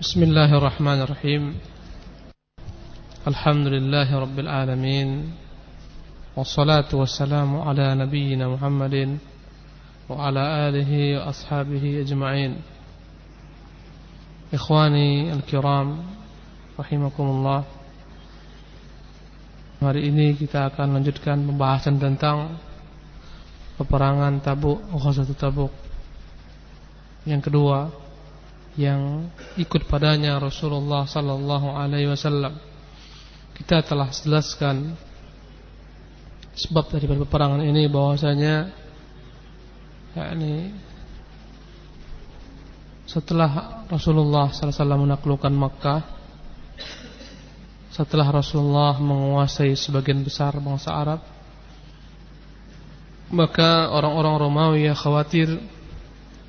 بسم الله الرحمن الرحيم الحمد لله رب العالمين والصلاة والسلام على نبينا محمد وعلى آله وأصحابه أجمعين إخواني الكرام رحمكم الله Hari ini kita akan lanjutkan pembahasan tentang peperangan Tabuk, Ghazwatul Tabuk. Yang kedua, yang ikut padanya Rasulullah sallallahu alaihi wasallam. Kita telah jelaskan sebab dari peperangan ini bahwasanya yakni setelah Rasulullah sallallahu alaihi wasallam menaklukkan Makkah setelah Rasulullah menguasai sebagian besar bangsa Arab maka orang-orang Romawi khawatir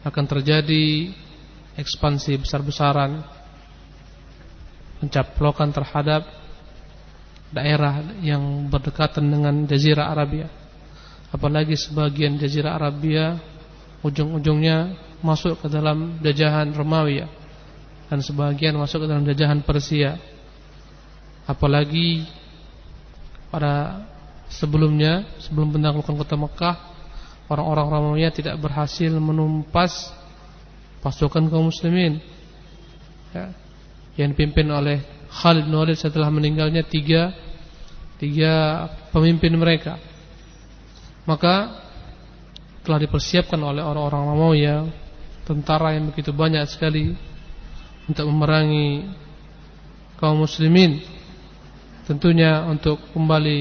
akan terjadi ekspansi besar-besaran pencaplokan terhadap daerah yang berdekatan dengan Jazirah Arabia. Apalagi sebagian Jazirah Arabia ujung-ujungnya masuk ke dalam jajahan Romawi dan sebagian masuk ke dalam jajahan Persia. Apalagi pada sebelumnya sebelum penaklukan kota Mekah orang-orang Romawi tidak berhasil menumpas pasukan kaum muslimin. Ya, yang dipimpin oleh Khalid bin Walid setelah meninggalnya tiga tiga pemimpin mereka. Maka telah dipersiapkan oleh orang-orang Romawi tentara yang begitu banyak sekali untuk memerangi kaum muslimin. Tentunya untuk kembali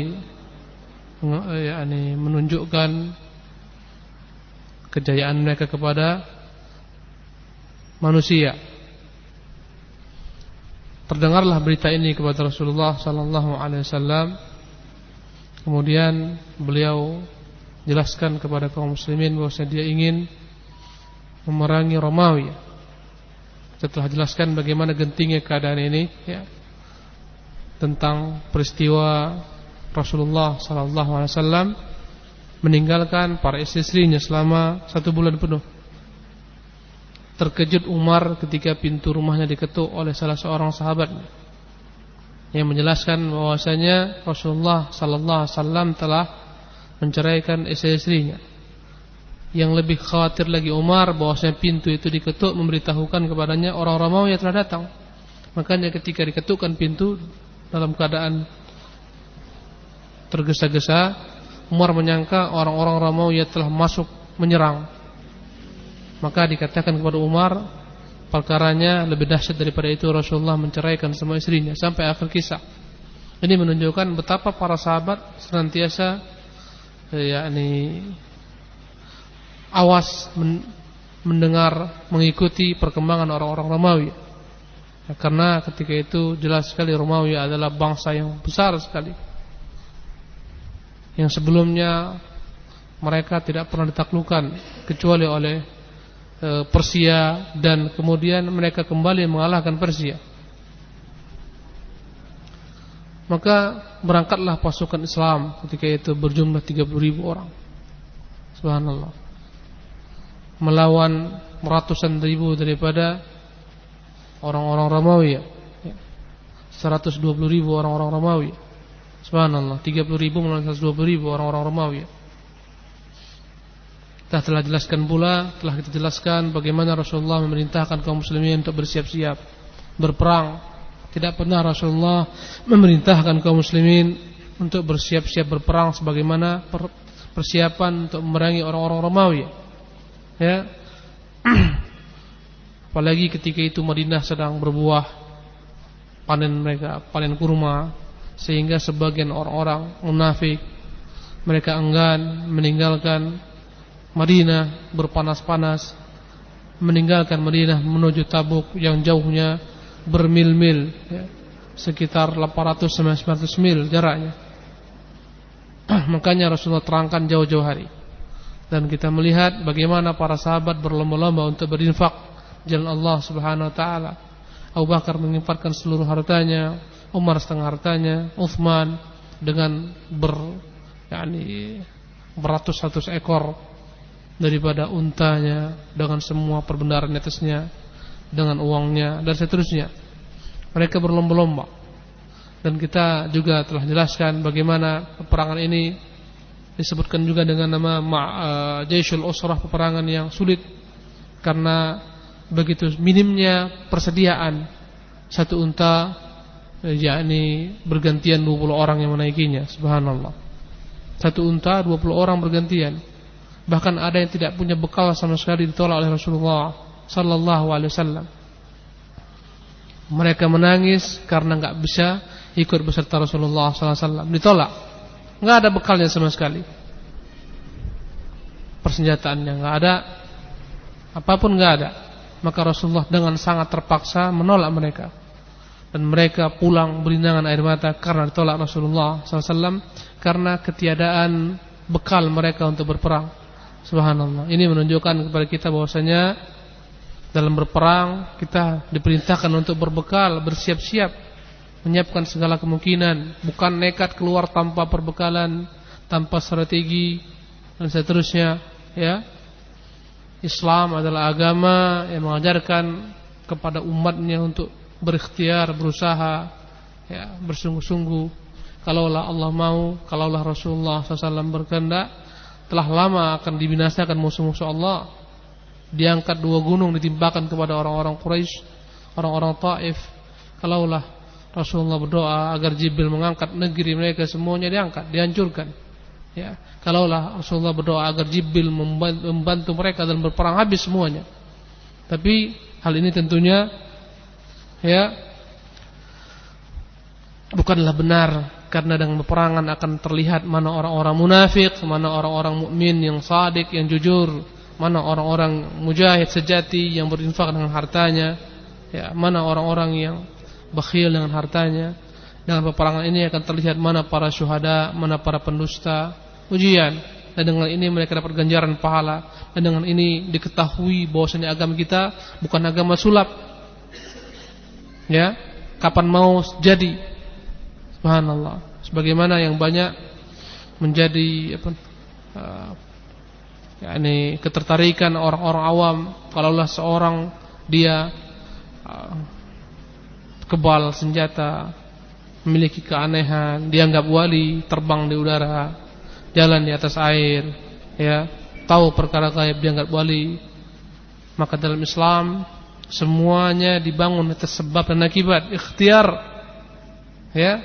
yakni menunjukkan kejayaan mereka kepada manusia. Terdengarlah berita ini kepada Rasulullah sallallahu alaihi wasallam. Kemudian beliau jelaskan kepada kaum muslimin bahwa dia ingin memerangi Romawi. Setelah jelaskan bagaimana gentingnya keadaan ini, ya, tentang peristiwa Rasulullah sallallahu alaihi wasallam meninggalkan para istri-istrinya selama satu bulan penuh. Terkejut Umar ketika pintu rumahnya diketuk oleh salah seorang sahabat yang menjelaskan bahwasanya Rasulullah sallallahu alaihi wasallam telah menceraikan istri-istrinya. Yang lebih khawatir lagi Umar bahwasanya pintu itu diketuk memberitahukan kepadanya orang Romawi yang telah datang. Makanya ketika diketukkan pintu dalam keadaan tergesa-gesa Umar menyangka orang-orang Romawi telah masuk menyerang maka dikatakan kepada Umar perkaranya lebih dahsyat daripada itu Rasulullah menceraikan semua istrinya sampai akhir kisah ini menunjukkan betapa para sahabat senantiasa yakni awas mendengar mengikuti perkembangan orang-orang Romawi Ya, karena ketika itu jelas sekali Romawi adalah bangsa yang besar sekali. Yang sebelumnya mereka tidak pernah ditaklukkan kecuali oleh Persia dan kemudian mereka kembali mengalahkan Persia. Maka berangkatlah pasukan Islam ketika itu berjumlah 30 ribu orang. Subhanallah. Melawan ratusan ribu daripada orang-orang Romawi ya. 120 ribu orang-orang Romawi Subhanallah 30 ribu melawan 120 ribu orang-orang Romawi Kita telah jelaskan pula Telah kita jelaskan bagaimana Rasulullah memerintahkan kaum muslimin untuk bersiap-siap Berperang. Tidak pernah Rasulullah memerintahkan kaum muslimin Untuk bersiap-siap berperang Sebagaimana persiapan untuk memerangi orang-orang Romawi. Ya. Apalagi ketika itu Madinah sedang berbuah panen mereka, panen kurma sehingga sebagian orang-orang munafik mereka enggan meninggalkan Madinah berpanas-panas meninggalkan Madinah menuju Tabuk yang jauhnya bermil-mil ya, sekitar 800-900 mil jaraknya makanya Rasulullah terangkan jauh-jauh hari dan kita melihat bagaimana para sahabat berlomba-lomba untuk berinfak jalan Allah Subhanahu wa taala. Abu Bakar menginfakkan seluruh hartanya, Umar setengah hartanya, Uthman dengan ber yakni beratus-ratus ekor daripada untanya dengan semua perbendaharaan atasnya dengan uangnya dan seterusnya. Mereka berlomba-lomba. Dan kita juga telah jelaskan bagaimana peperangan ini disebutkan juga dengan nama uh, Jaishul Usrah peperangan yang sulit karena begitu minimnya persediaan satu unta yakni bergantian 20 orang yang menaikinya subhanallah satu unta 20 orang bergantian bahkan ada yang tidak punya bekal sama sekali ditolak oleh Rasulullah sallallahu alaihi wasallam. Mereka menangis karena nggak bisa ikut beserta Rasulullah sallallahu alaihi wasallam. Ditolak. Nggak ada bekalnya sama sekali. Persenjataannya nggak ada. Apa pun nggak ada. Maka Rasulullah dengan sangat terpaksa menolak mereka. Dan mereka pulang berlinangan air mata karena ditolak Rasulullah SAW karena ketiadaan bekal mereka untuk berperang. Subhanallah. Ini menunjukkan kepada kita bahwasanya dalam berperang kita diperintahkan untuk berbekal, bersiap-siap, menyiapkan segala kemungkinan, bukan nekat keluar tanpa perbekalan, tanpa strategi dan seterusnya, ya. Islam adalah agama yang mengajarkan kepada umatnya untuk berikhtiar, berusaha, ya, bersungguh-sungguh. Kalaulah Allah mau, kalaulah Rasulullah SAW berkehendak, telah lama akan dibinasakan musuh-musuh Allah. Diangkat dua gunung ditimpakan kepada orang-orang Quraisy, orang-orang Taif. Kalaulah Rasulullah berdoa agar Jibril mengangkat negeri mereka semuanya diangkat, dihancurkan. Ya, kalaulah Rasulullah berdoa agar Jibril membantu mereka dalam berperang habis semuanya. Tapi hal ini tentunya ya bukanlah benar karena dengan peperangan akan terlihat mana orang-orang munafik, mana orang-orang mukmin yang sadik, yang jujur, mana orang-orang mujahid sejati yang berinfak dengan hartanya, ya, mana orang-orang yang bakhil dengan hartanya. Dengan peperangan ini akan terlihat mana para syuhada, mana para pendusta, ujian. Dan dengan ini mereka dapat ganjaran pahala. Dan dengan ini diketahui bahwasanya agama kita bukan agama sulap. Ya, kapan mau jadi? Subhanallah. Sebagaimana yang banyak menjadi apa? Uh, yakni ketertarikan orang-orang awam kalaulah seorang dia uh, kebal senjata memiliki keanehan, dianggap wali, terbang di udara, jalan di atas air, ya, tahu perkara gaib dianggap wali. Maka dalam Islam semuanya dibangun atas sebab dan akibat, ikhtiar. Ya.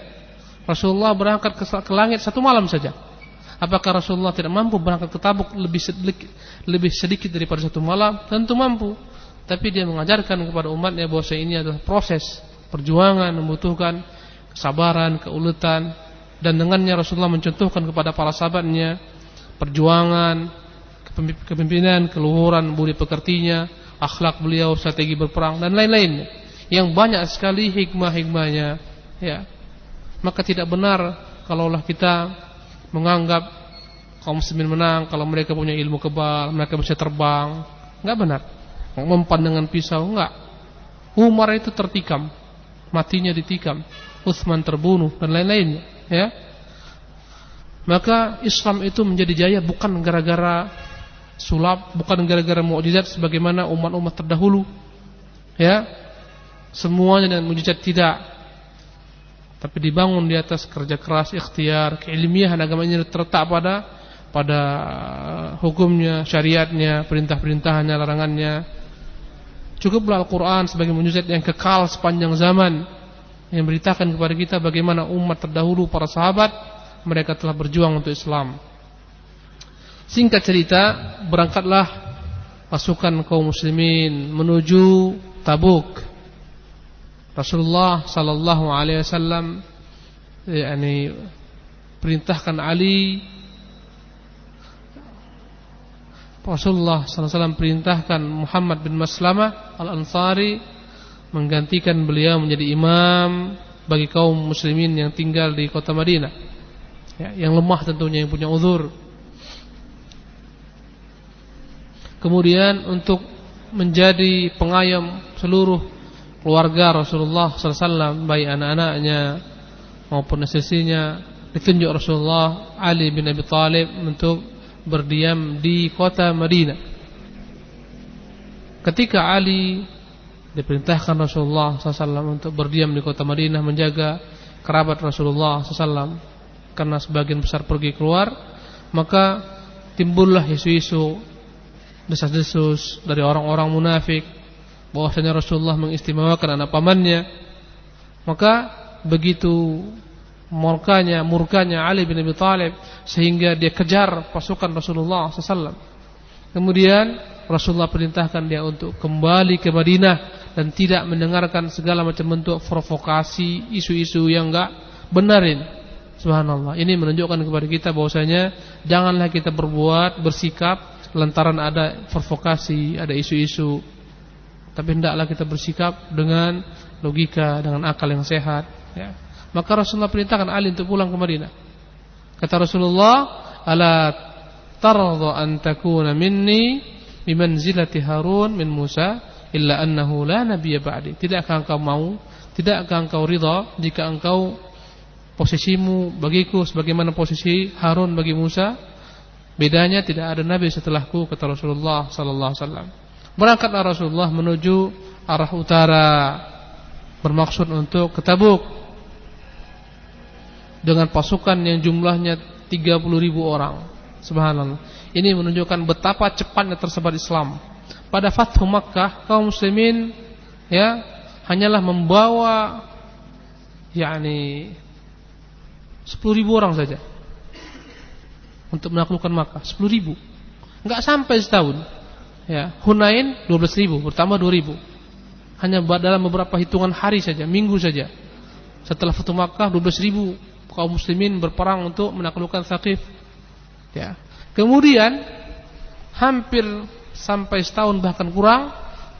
Rasulullah berangkat ke, ke langit satu malam saja. Apakah Rasulullah tidak mampu berangkat ke Tabuk lebih sedikit, lebih sedikit daripada satu malam? Tentu mampu. Tapi dia mengajarkan kepada umatnya bahwa ini adalah proses perjuangan membutuhkan kesabaran, keuletan dan dengannya Rasulullah mencontohkan kepada para sahabatnya perjuangan, kepemimpinan, keluhuran, budi pekertinya, akhlak beliau, strategi berperang dan lain-lainnya. Yang banyak sekali hikmah-hikmahnya, ya. Maka tidak benar kalaulah kita menganggap kaum muslimin menang kalau mereka punya ilmu kebal, mereka bisa terbang. Enggak benar. Mempan dengan pisau enggak. Umar itu tertikam, matinya ditikam. Utsman terbunuh dan lain-lainnya, ya. Maka Islam itu menjadi jaya bukan gara-gara sulap, bukan gara-gara mukjizat sebagaimana umat-umat terdahulu. Ya. Semuanya dengan mukjizat tidak. Tapi dibangun di atas kerja keras, ikhtiar, keilmiahan agama ini terletak pada pada hukumnya, syariatnya, perintah-perintahnya, larangannya. Cukuplah Al-Quran sebagai mujizat yang kekal sepanjang zaman yang beritakan kepada kita bagaimana umat terdahulu para sahabat mereka telah berjuang untuk Islam. Singkat cerita, berangkatlah pasukan kaum muslimin menuju Tabuk. Rasulullah sallallahu alaihi wasallam yakni perintahkan Ali Rasulullah sallallahu alaihi wasallam perintahkan Muhammad bin Maslamah Al-Ansari menggantikan beliau menjadi imam bagi kaum muslimin yang tinggal di kota Madinah. Ya, yang lemah tentunya yang punya uzur. Kemudian untuk menjadi pengayom seluruh keluarga Rasulullah SAW baik anak-anaknya maupun istrinya ditunjuk Rasulullah Ali bin Abi Thalib untuk berdiam di kota Madinah. Ketika Ali Diperintahkan Rasulullah SAW untuk berdiam di kota Madinah menjaga kerabat Rasulullah SAW karena sebagian besar pergi keluar, maka timbullah isu-isu desas-desus dari orang-orang munafik bahwasanya Rasulullah mengistimewakan anak pamannya. Maka begitu murkanya murkanya Ali bin Abi Thalib sehingga dia kejar pasukan Rasulullah SAW. Kemudian Rasulullah perintahkan dia untuk kembali ke Madinah dan tidak mendengarkan segala macam bentuk provokasi, isu-isu yang enggak benarin. Subhanallah. Ini menunjukkan kepada kita bahwasanya janganlah kita berbuat, bersikap lantaran ada provokasi, ada isu-isu. Tapi hendaklah kita bersikap dengan logika, dengan akal yang sehat, ya. Maka Rasulullah perintahkan Ali untuk pulang ke Madinah. Kata Rasulullah, "Ala tarḍa an takuna minni bimanzilati Harun min Musa?" illa annahu la nabiyya ba'di. Tidakkah engkau mau, tidakkah engkau ridha jika engkau posisimu bagiku sebagaimana posisi Harun bagi Musa? Bedanya tidak ada nabi setelahku kata Rasulullah sallallahu alaihi wasallam. Berangkatlah Rasulullah menuju arah utara. Bermaksud untuk ke Tabuk. Dengan pasukan yang jumlahnya 30 ribu orang. Subhanallah. Ini menunjukkan betapa cepatnya tersebar Islam. Pada Fathu Makkah kaum muslimin ya hanyalah membawa yakni 10 ribu orang saja. Untuk menaklukkan Makkah. 10 ribu. Nggak sampai setahun ya Hunain 12 ribu bertambah 2 ribu hanya dalam beberapa hitungan hari saja minggu saja setelah Fathu Makkah 12 ribu kaum muslimin berperang untuk menaklukkan Thaqif ya kemudian hampir sampai setahun bahkan kurang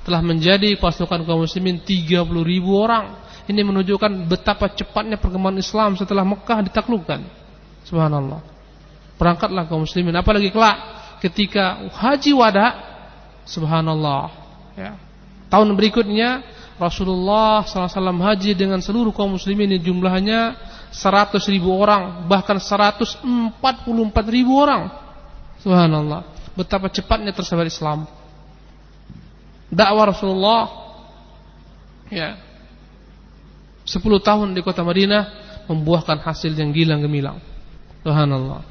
telah menjadi pasukan kaum muslimin 30 ribu orang. Ini menunjukkan betapa cepatnya perkembangan Islam setelah Mekah ditaklukkan. Subhanallah. Berangkatlah kaum muslimin. Apalagi kelak ketika haji wada. Subhanallah. Ya. Tahun berikutnya Rasulullah SAW haji dengan seluruh kaum muslimin yang jumlahnya 100 ribu orang. Bahkan 144 ribu orang. Subhanallah betapa cepatnya tersebar Islam. Dakwah Rasulullah ya 10 tahun di kota Madinah membuahkan hasil yang gilang gemilang. Subhanallah.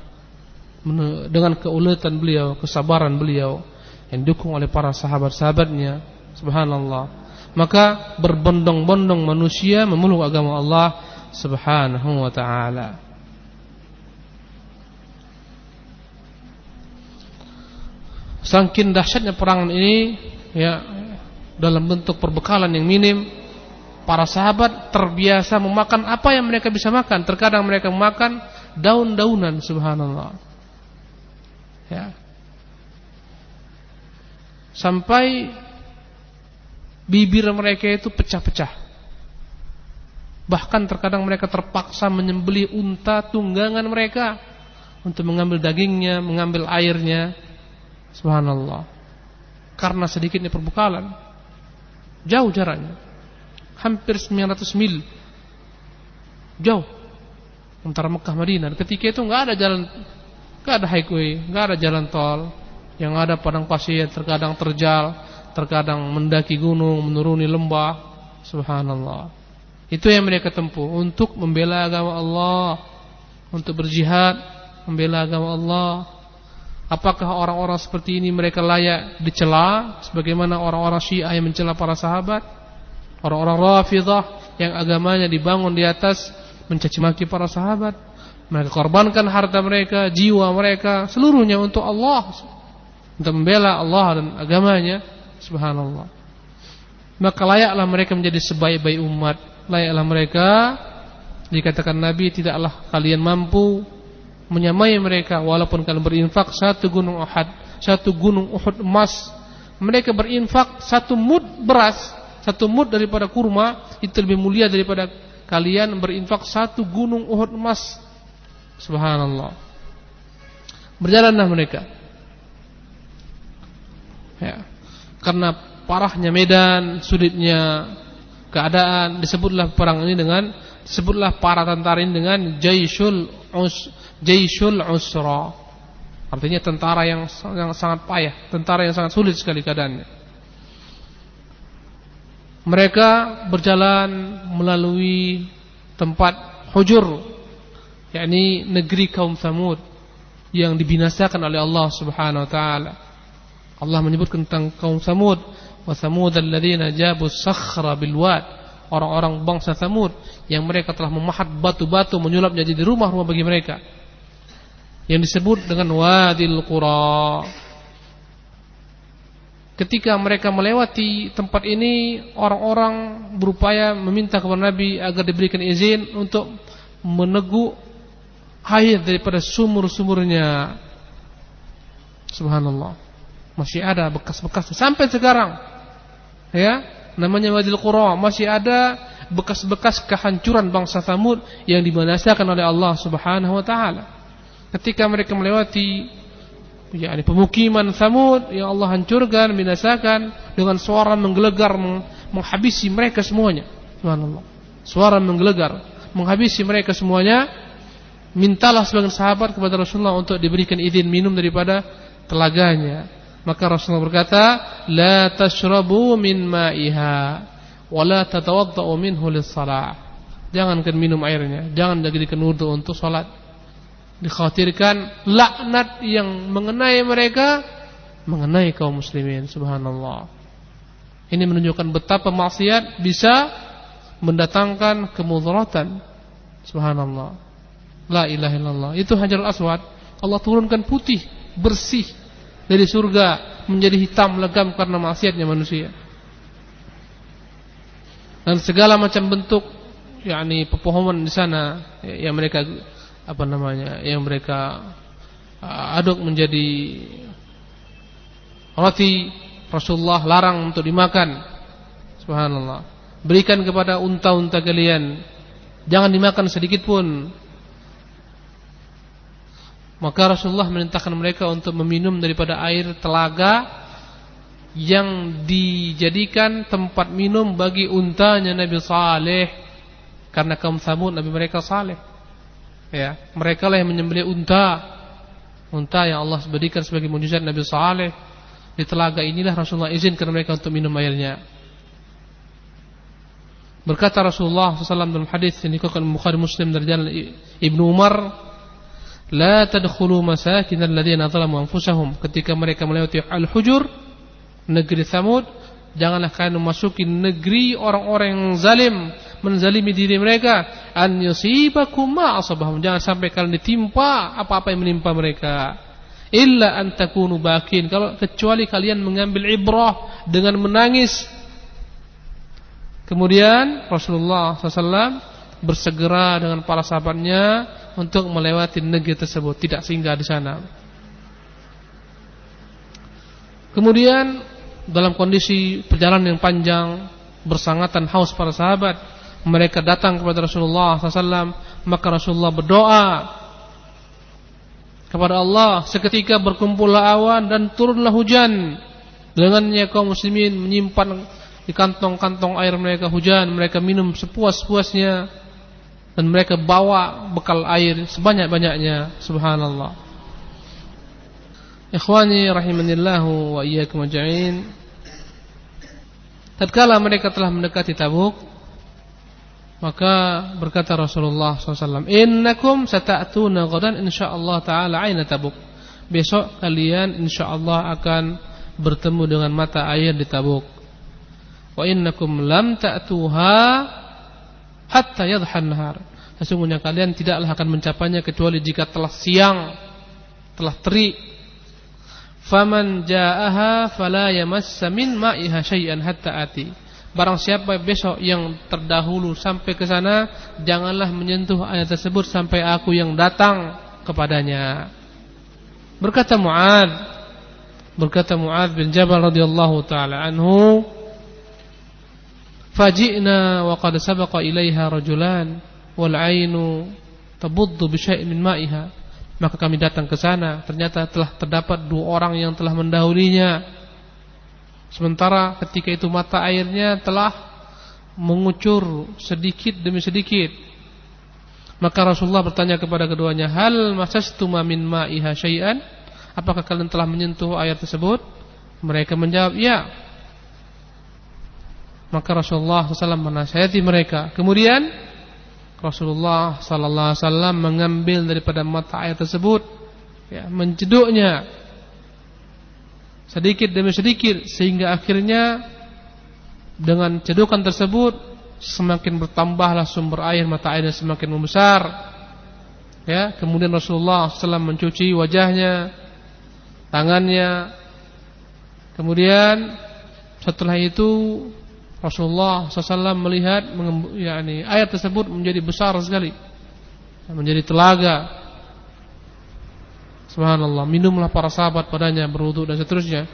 Dengan keuletan beliau, kesabaran beliau yang didukung oleh para sahabat-sahabatnya, subhanallah. Maka berbondong-bondong manusia memeluk agama Allah Subhanahu wa taala. Saking dahsyatnya perangan ini ya dalam bentuk perbekalan yang minim para sahabat terbiasa memakan apa yang mereka bisa makan. Terkadang mereka memakan daun-daunan subhanallah. Ya. Sampai bibir mereka itu pecah-pecah. Bahkan terkadang mereka terpaksa menyembeli unta tunggangan mereka untuk mengambil dagingnya, mengambil airnya Subhanallah. Karena sedikitnya perbekalan. Jauh jaraknya. Hampir 900 mil. Jauh. Antara Mekah Madinah. Ketika itu nggak ada jalan nggak ada highway, nggak ada jalan tol. Yang ada padang pasir, terkadang terjal, terkadang mendaki gunung, menuruni lembah. Subhanallah. Itu yang mereka tempuh untuk membela agama Allah, untuk berjihad membela agama Allah, Apakah orang-orang seperti ini mereka layak dicela sebagaimana orang-orang Syiah yang mencela para sahabat? Orang-orang Rafidhah yang agamanya dibangun di atas mencaci maki para sahabat. Mereka korbankan harta mereka, jiwa mereka, seluruhnya untuk Allah. Untuk membela Allah dan agamanya. Subhanallah. Maka layaklah mereka menjadi sebaik-baik umat. Layaklah mereka dikatakan Nabi tidaklah kalian mampu menyamai mereka walaupun kalian berinfak satu gunung Uhud, satu gunung Uhud emas. Mereka berinfak satu mud beras, satu mud daripada kurma itu lebih mulia daripada kalian berinfak satu gunung Uhud emas. Subhanallah. Berjalanlah mereka. Ya. Karena parahnya medan, sulitnya keadaan, disebutlah perang ini dengan disebutlah para tentara ini dengan Jaisul Us Jaishul Usra. Artinya tentara yang yang sangat payah, tentara yang sangat sulit sekali keadaannya. Mereka berjalan melalui tempat hujur yakni negeri kaum Samud yang dibinasakan oleh Allah Subhanahu wa taala. Allah menyebut tentang kaum Samud, wa Samud alladziina jabu sakhra bil. Orang-orang bangsa Samud yang mereka telah memahat batu-batu menyulapnya jadi rumah-rumah bagi mereka. Yang disebut dengan Wadil Qura. Ketika mereka melewati tempat ini, orang-orang berupaya meminta kepada Nabi agar diberikan izin untuk meneguk air daripada sumur-sumurnya. Subhanallah. Masih ada bekas-bekas sampai sekarang. Ya, namanya Wadil Qura, masih ada bekas-bekas kehancuran bangsa Samud yang dibinasakan oleh Allah Subhanahu wa taala. Ketika mereka melewati yakni pemukiman Samud yang Allah hancurkan, binasakan dengan suara menggelegar menghabisi mereka semuanya. Subhanallah. Suara menggelegar menghabisi mereka semuanya. Mintalah sebagian sahabat kepada Rasulullah untuk diberikan izin minum daripada telaganya. Maka Rasulullah berkata, "La tashrabu min ma'iha wa la tatawaddau minhu lis-shalah." Jangankan minum airnya, jangan jadikan wudu untuk salat. Dikhawatirkan laknat yang mengenai mereka mengenai kaum muslimin subhanallah. Ini menunjukkan betapa maksiat bisa mendatangkan kemudaratan subhanallah. La ilaha illallah. Itu hajarul aswad Allah turunkan putih bersih dari surga menjadi hitam legam karena maksiatnya manusia. Dan segala macam bentuk yakni pepohonan di sana yang mereka apa namanya yang mereka aduk menjadi roti Rasulullah larang untuk dimakan. Subhanallah. Berikan kepada unta-unta kalian. Jangan dimakan sedikit pun maka Rasulullah merintahkan mereka untuk meminum daripada air telaga yang dijadikan tempat minum bagi untanya Nabi Saleh. Karena kaum Samud Nabi mereka saleh. Ya mereka lah yang menyembelih unta. Unta yang Allah berikan sebagai mujizat Nabi Saleh. Di telaga inilah Rasulullah izinkan mereka untuk minum airnya. Berkata Rasulullah SAW dalam hadis yang dikutip Bukhari Muslim dari jalan Ibnu Umar la tadkhulu masakin alladziina zalamu anfusahum. Ketika mereka melewati al-hujur negeri Samud janganlah kalian memasuki negeri orang-orang yang zalim menzalimi diri mereka. An yusibakum ma asabahum. Jangan sampai kalian ditimpa apa-apa yang menimpa mereka. Illa an takunu bakin. Kalau kecuali kalian mengambil ibrah dengan menangis. Kemudian Rasulullah SAW bersegera dengan para sahabatnya untuk melewati negeri tersebut. Tidak singgah di sana. Kemudian dalam kondisi perjalanan yang panjang bersangatan haus para sahabat mereka datang kepada Rasulullah SAW maka Rasulullah berdoa kepada Allah seketika berkumpullah awan dan turunlah hujan. Dengannya kaum muslimin menyimpan di kantong-kantong air mereka hujan mereka minum sepuas-puasnya dan mereka bawa bekal air sebanyak-banyaknya subhanallah ikhwani rahimanillahu wa iyyakum ajma'in tatkala mereka telah mendekati Tabuk maka berkata Rasulullah SAW, Innakum sata'tuna ghadan insyaallah ta'ala aina tabuk. Besok kalian insyaallah akan bertemu dengan mata air di tabuk. Wa innakum lam ta'tuha hatta yadhan nahar. Sesungguhnya kalian tidaklah akan mencapainya kecuali jika telah siang, telah terik. Faman ja'aha fala yamassa min ma'iha syai'an hatta ati. Barang siapa besok yang terdahulu sampai ke sana Janganlah menyentuh ayat tersebut Sampai aku yang datang kepadanya Berkata Mu'ad Berkata Mu'ad bin Jabal radhiyallahu ta'ala anhu Faji'na wa qad sabaqa ilaiha rajulan Wal ainu tabuddu bisyai' min ma'iha Maka kami datang ke sana Ternyata telah terdapat dua orang yang telah mendahulinya Sementara ketika itu mata airnya telah mengucur sedikit demi sedikit. Maka Rasulullah bertanya kepada keduanya, "Hal masastuma min ma'iha syai'an?" Apakah kalian telah menyentuh air tersebut? Mereka menjawab, "Ya." Maka Rasulullah SAW menasihati mereka. Kemudian Rasulullah Wasallam mengambil daripada mata air tersebut, ya, menceduknya sedikit demi sedikit sehingga akhirnya dengan cedukan tersebut semakin bertambahlah sumber air mata airnya semakin membesar. Ya, kemudian Rasulullah SAW mencuci wajahnya, tangannya. Kemudian setelah itu Rasulullah SAW melihat yakni ayat tersebut menjadi besar sekali. Menjadi telaga. Subhanallah minumlah para sahabat padanya berwudu dan seterusnya.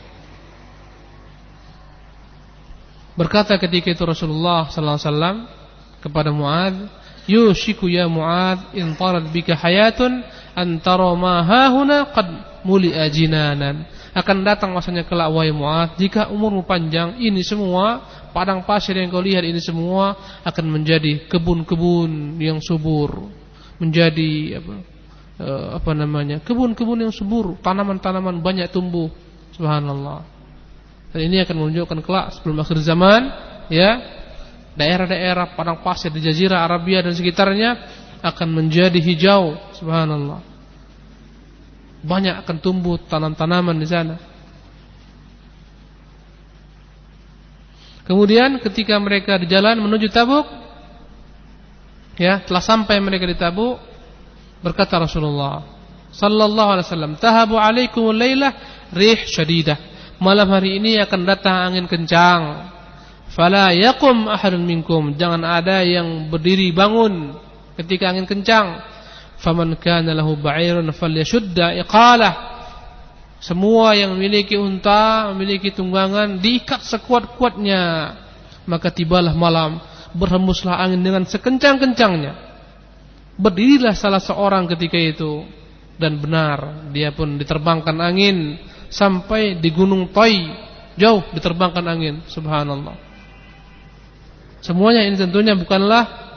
Berkata ketika itu Rasulullah SAW kepada Muad yushiku ya Muad in bika hayatun antara ma hahuna qad muli'a jinanan akan datang masanya kelak wahai Mu'ad jika umurmu panjang ini semua padang pasir yang kau lihat ini semua akan menjadi kebun-kebun yang subur. Menjadi apa eh, apa namanya kebun-kebun yang subur. Tanaman-tanaman banyak tumbuh. Subhanallah. Dan ini akan menunjukkan kelak sebelum akhir zaman ya daerah-daerah padang pasir di jazirah Arabia dan sekitarnya akan menjadi hijau. Subhanallah banyak akan tumbuh tanam-tanaman di sana. Kemudian ketika mereka di jalan menuju Tabuk, ya telah sampai mereka di Tabuk, berkata Rasulullah Sallallahu Alaihi Wasallam, tahabu alaikum laylah rih syadidah. Malam hari ini akan datang angin kencang. Fala yakum ahadun minkum. Jangan ada yang berdiri bangun ketika angin kencang faman kana lahu ba'irun falyashudda iqalah semua yang memiliki unta, memiliki tunggangan diikat sekuat-kuatnya. Maka tibalah malam, berhembuslah angin dengan sekencang-kencangnya. Berdirilah salah seorang ketika itu dan benar dia pun diterbangkan angin sampai di gunung Toi. Jauh diterbangkan angin, subhanallah. Semuanya ini tentunya bukanlah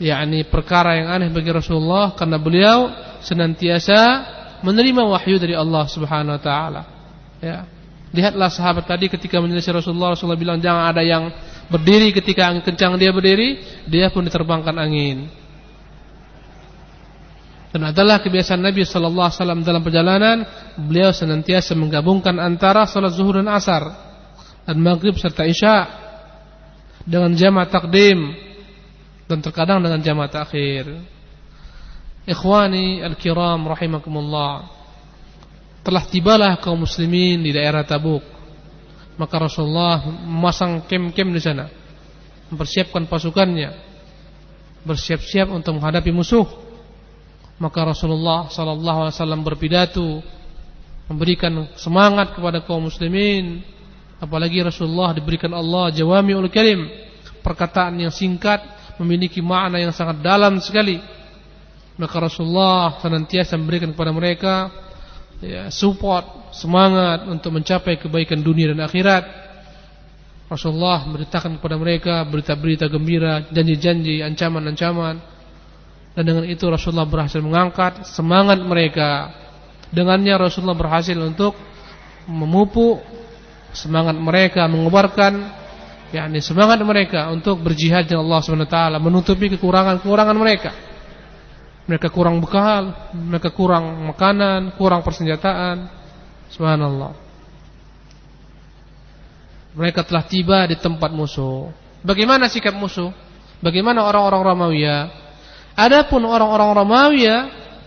yakni perkara yang aneh bagi Rasulullah karena beliau senantiasa menerima wahyu dari Allah Subhanahu wa taala. Ya. Lihatlah sahabat tadi ketika menyelisih Rasulullah, Rasulullah bilang jangan ada yang berdiri ketika angin kencang dia berdiri, dia pun diterbangkan angin. Dan adalah kebiasaan Nabi sallallahu alaihi wasallam dalam perjalanan, beliau senantiasa menggabungkan antara salat zuhur dan asar dan maghrib serta isya dengan jamaah takdim dan terkadang dengan jamaah takhir. Ikhwani al-kiram rahimakumullah. Telah tibalah kaum muslimin di daerah Tabuk. Maka Rasulullah memasang kem-kem di sana. Mempersiapkan pasukannya. Bersiap-siap untuk menghadapi musuh. Maka Rasulullah sallallahu alaihi wasallam berpidato memberikan semangat kepada kaum muslimin. Apalagi Rasulullah diberikan Allah jawami'ul kalim, perkataan yang singkat memiliki makna yang sangat dalam sekali. Maka Rasulullah senantiasa memberikan kepada mereka ya, support, semangat untuk mencapai kebaikan dunia dan akhirat. Rasulullah memberitakan kepada mereka berita-berita gembira, janji-janji, ancaman-ancaman. Dan dengan itu Rasulullah berhasil mengangkat semangat mereka. Dengannya Rasulullah berhasil untuk memupuk semangat mereka, mengobarkan yakni semangat mereka untuk berjihad dengan Allah Subhanahu taala, menutupi kekurangan-kekurangan mereka. Mereka kurang bekal, mereka kurang makanan, kurang persenjataan. Subhanallah. Mereka telah tiba di tempat musuh. Bagaimana sikap musuh? Bagaimana orang-orang Romawiya? Adapun orang-orang Romawiya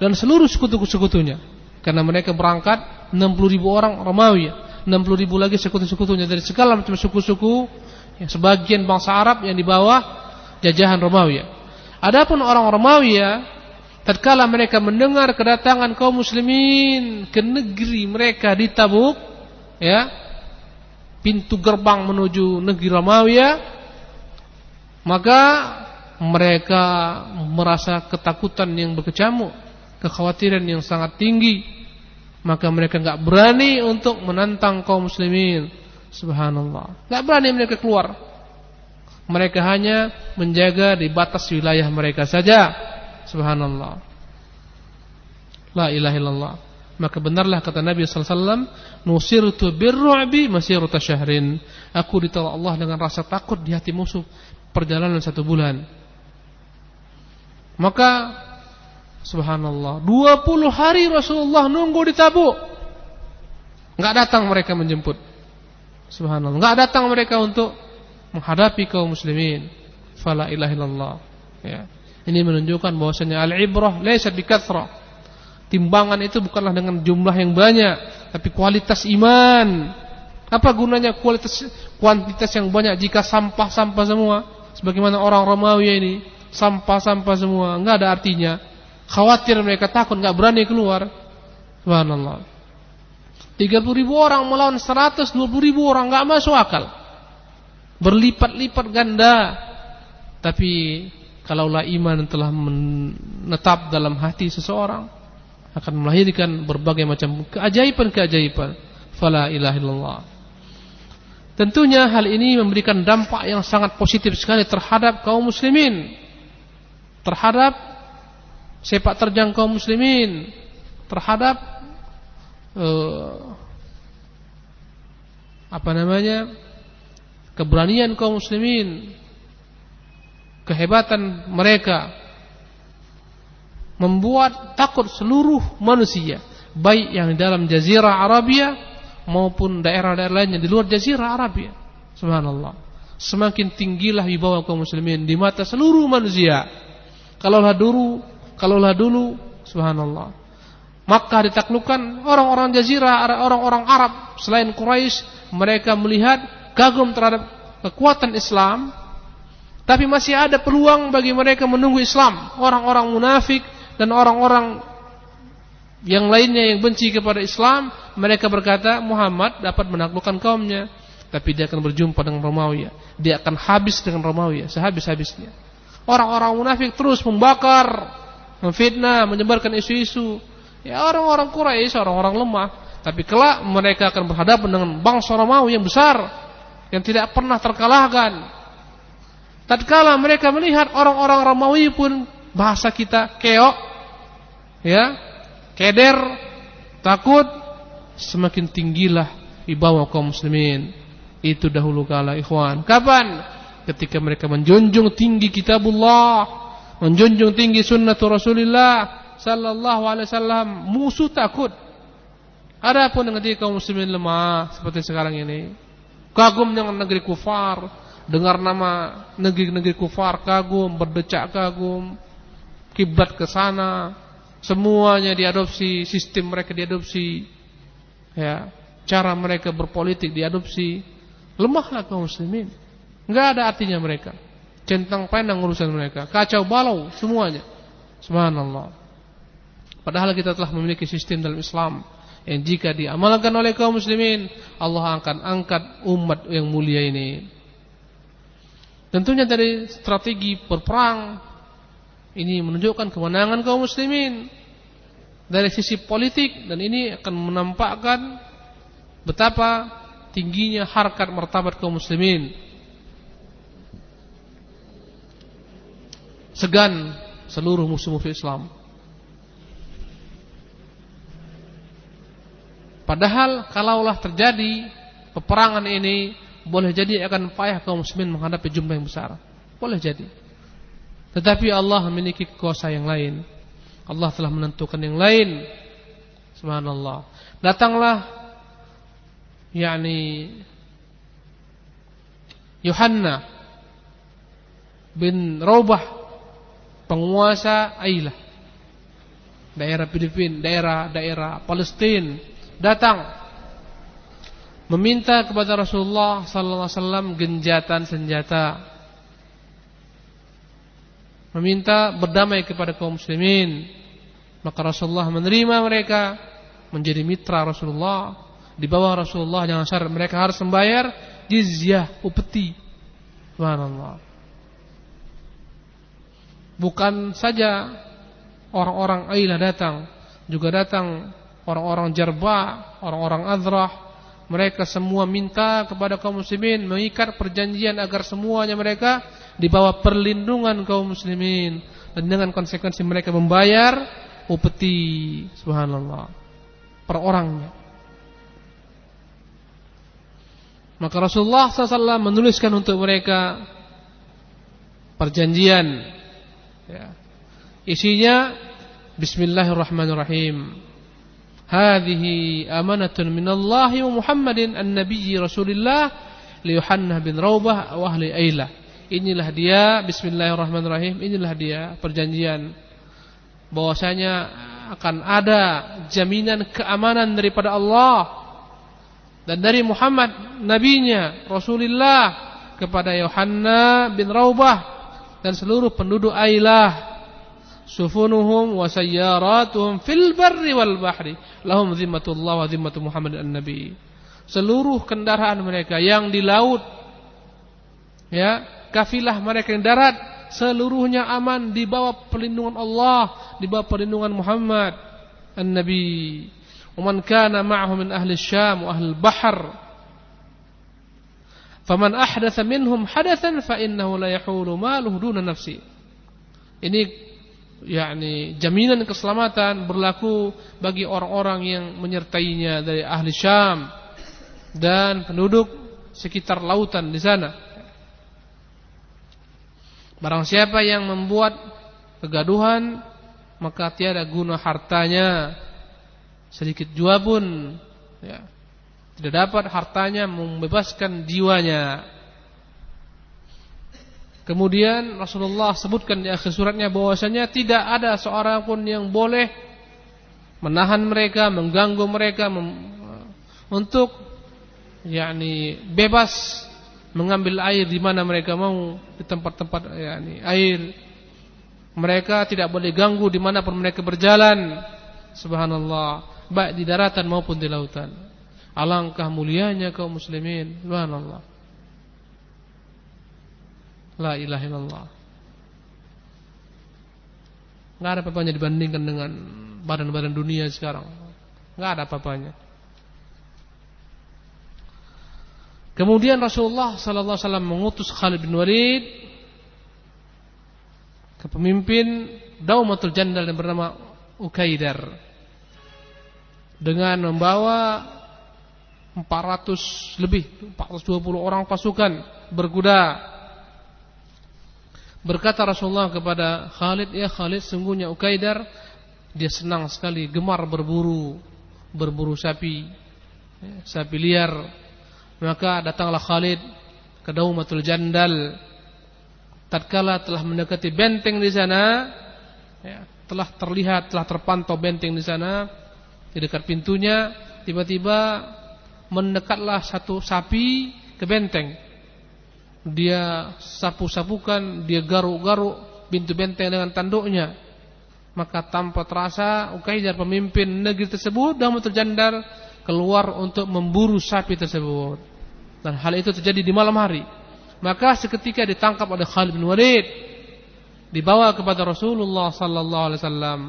dan seluruh sekutu-sekutunya. Karena mereka berangkat 60 ribu orang Romawiya. 60 ribu lagi sekutu-sekutunya dari segala macam suku-suku yang sebagian bangsa Arab yang di bawah jajahan Romawi. Adapun orang Romawi tatkala mereka mendengar kedatangan kaum muslimin ke negeri mereka di Tabuk, ya, pintu gerbang menuju negeri Romawi, maka mereka merasa ketakutan yang berkecamuk, kekhawatiran yang sangat tinggi, maka mereka enggak berani untuk menantang kaum muslimin Subhanallah. Tidak berani mereka keluar. Mereka hanya menjaga di batas wilayah mereka saja. Subhanallah. La ilaha illallah. Maka benarlah kata Nabi sallallahu alaihi wasallam, "Nusirtu birru'bi masirata syahrin." Aku ditolak Allah dengan rasa takut di hati musuh perjalanan satu bulan. Maka subhanallah, 20 hari Rasulullah nunggu di Tabuk. Enggak datang mereka menjemput. Subhanallah, enggak datang mereka untuk menghadapi kaum muslimin. Fala ilaha illallah. Ya. Ini menunjukkan bahwasanya al-ibrah laisa bikatsrah Timbangan itu bukanlah dengan jumlah yang banyak, tapi kualitas iman. Apa gunanya kualitas kuantitas yang banyak jika sampah-sampah semua? Sebagaimana orang Romawi ini, sampah-sampah semua, enggak ada artinya. Khawatir mereka takut, enggak berani keluar. Subhanallah. 30 ribu orang melawan 120 ribu orang enggak masuk akal. Berlipat-lipat ganda. Tapi kalaulah iman telah menetap dalam hati seseorang, akan melahirkan berbagai macam keajaiban-keajaiban. Fala ilaha illallah. Tentunya hal ini memberikan dampak yang sangat positif sekali terhadap kaum muslimin. Terhadap sepak terjang kaum muslimin. Terhadap uh, apa namanya? keberanian kaum muslimin. Kehebatan mereka membuat takut seluruh manusia, baik yang di dalam jazirah Arabia maupun daerah-daerah lainnya di luar jazirah Arabia. Subhanallah. Semakin tinggilah wibawa kaum muslimin di mata seluruh manusia. Kalaulah dulu, kalaulah dulu, subhanallah. Makkah ditaklukkan orang-orang jazirah, orang-orang Arab selain Quraisy, mereka melihat kagum terhadap kekuatan Islam, tapi masih ada peluang bagi mereka menunggu Islam. Orang-orang munafik dan orang-orang yang lainnya yang benci kepada Islam, mereka berkata Muhammad dapat menaklukkan kaumnya, tapi dia akan berjumpa dengan Romawi. Dia akan habis dengan Romawi, sehabis-habisnya. Orang-orang munafik terus membakar, memfitnah, menyebarkan isu-isu. Ya orang-orang Quraisy, orang-orang lemah, tapi kelak mereka akan berhadapan dengan bangsa Romawi yang besar yang tidak pernah terkalahkan. Tatkala mereka melihat orang-orang Romawi pun bahasa kita keok ya keder takut semakin tinggilah ibawa kaum muslimin. Itu dahulu kala ikhwan. Kapan? Ketika mereka menjunjung tinggi kitabullah menjunjung tinggi sunnah Rasulullah sallallahu alaihi wasallam musuh takut adapun ketika kaum muslimin lemah seperti sekarang ini kagum dengan negeri kufar dengar nama negeri-negeri kufar kagum berdecak kagum kiblat ke sana, semuanya diadopsi, sistem mereka diadopsi, ya, cara mereka berpolitik diadopsi, lemahlah kaum muslimin. Enggak ada artinya mereka. Centang panjang urusan mereka, kacau balau semuanya. Subhanallah. Padahal kita telah memiliki sistem dalam Islam yang jika diamalkan oleh kaum muslimin, Allah akan angkat umat yang mulia ini. Tentunya dari strategi berperang ini menunjukkan kemenangan kaum muslimin dari sisi politik dan ini akan menampakkan betapa tingginya harkat martabat kaum muslimin. Segan seluruh musuh-musuh Islam. Padahal kalaulah terjadi peperangan ini boleh jadi akan payah kaum muslimin menghadapi jumlah yang besar. Boleh jadi. Tetapi Allah memiliki kuasa yang lain. Allah telah menentukan yang lain. Subhanallah. Datanglah yakni Yohanna bin Raubah penguasa Ailah daerah Filipina, daerah-daerah Palestina datang meminta kepada Rasulullah sallallahu alaihi wasallam genjatan senjata meminta berdamai kepada kaum muslimin. Maka Rasulullah menerima mereka menjadi mitra Rasulullah. Di bawah Rasulullah jangan syarat mereka harus membayar jizyah, upeti. Subhanallah. Bukan saja orang-orang Ailah datang, juga datang orang-orang Jarba, orang-orang Azrah. Mereka semua minta kepada kaum muslimin mengikat perjanjian agar semuanya mereka di bawah perlindungan kaum muslimin dan dengan konsekuensi mereka membayar upeti subhanallah per orangnya. Maka Rasulullah SAW menuliskan untuk mereka perjanjian. Ya. Isinya Bismillahirrahmanirrahim. Amanatun minallahi wa Muhammadin an-nabiyyi Rasulillah li Yuhannah bin Raubah wa ahli Ailah. Inilah dia Bismillahirrahmanirrahim. Inilah dia perjanjian bahwasanya akan ada jaminan keamanan daripada Allah dan dari Muhammad nabinya Rasulullah kepada Yohanna bin Raubah dan seluruh penduduk Ailah sufunuhum wa sayyaratuhum fil barri wal bahri lahum zimmatullah wa zimmatu Muhammad an-nabi seluruh kendaraan mereka yang di laut ya kafilah mereka yang darat seluruhnya aman di bawah perlindungan Allah di bawah perlindungan Muhammad an-nabi ومن كان معه من أهل الشام وأهل البحر فمن أحدث منهم حدثا فإنه لا يحول ماله دون نفسه ini yakni jaminan keselamatan berlaku bagi orang-orang yang menyertainya dari ahli Syam dan penduduk sekitar lautan di sana. Barang siapa yang membuat kegaduhan maka tiada guna hartanya sedikit jua pun ya, tidak dapat hartanya membebaskan jiwanya. Kemudian Rasulullah sebutkan di akhir suratnya bahwasanya tidak ada seorang pun yang boleh menahan mereka, mengganggu mereka untuk yakni bebas mengambil air di mana mereka mau di tempat-tempat yakni air. Mereka tidak boleh ganggu di mana pun mereka berjalan. Subhanallah baik di daratan maupun di lautan. Alangkah mulianya kaum muslimin. Subhanallah. La ilaha illallah. Enggak ada apa-apanya dibandingkan dengan badan-badan dunia sekarang. Enggak ada apa-apanya. Kemudian Rasulullah sallallahu alaihi mengutus Khalid bin Walid ke pemimpin Daumatul Jandal yang bernama Ukaidar dengan membawa 400 lebih 420 orang pasukan berkuda. Berkata Rasulullah kepada Khalid, "Ya Khalid, sungguhnya Ukaidar dia senang sekali gemar berburu, berburu sapi, ya, sapi liar." Maka datanglah Khalid ke Daumatul Jandal. Tatkala telah mendekati benteng di sana, ya, telah terlihat, telah terpantau benteng di sana, di dekat pintunya tiba-tiba mendekatlah satu sapi ke benteng. Dia sapu-sapukan, dia garuk-garuk pintu benteng dengan tanduknya. Maka tanpa terasa Ukaijar pemimpin negeri tersebut dan terjandar keluar untuk memburu sapi tersebut. Dan hal itu terjadi di malam hari. Maka seketika ditangkap oleh Khalid bin Walid dibawa kepada Rasulullah sallallahu alaihi wasallam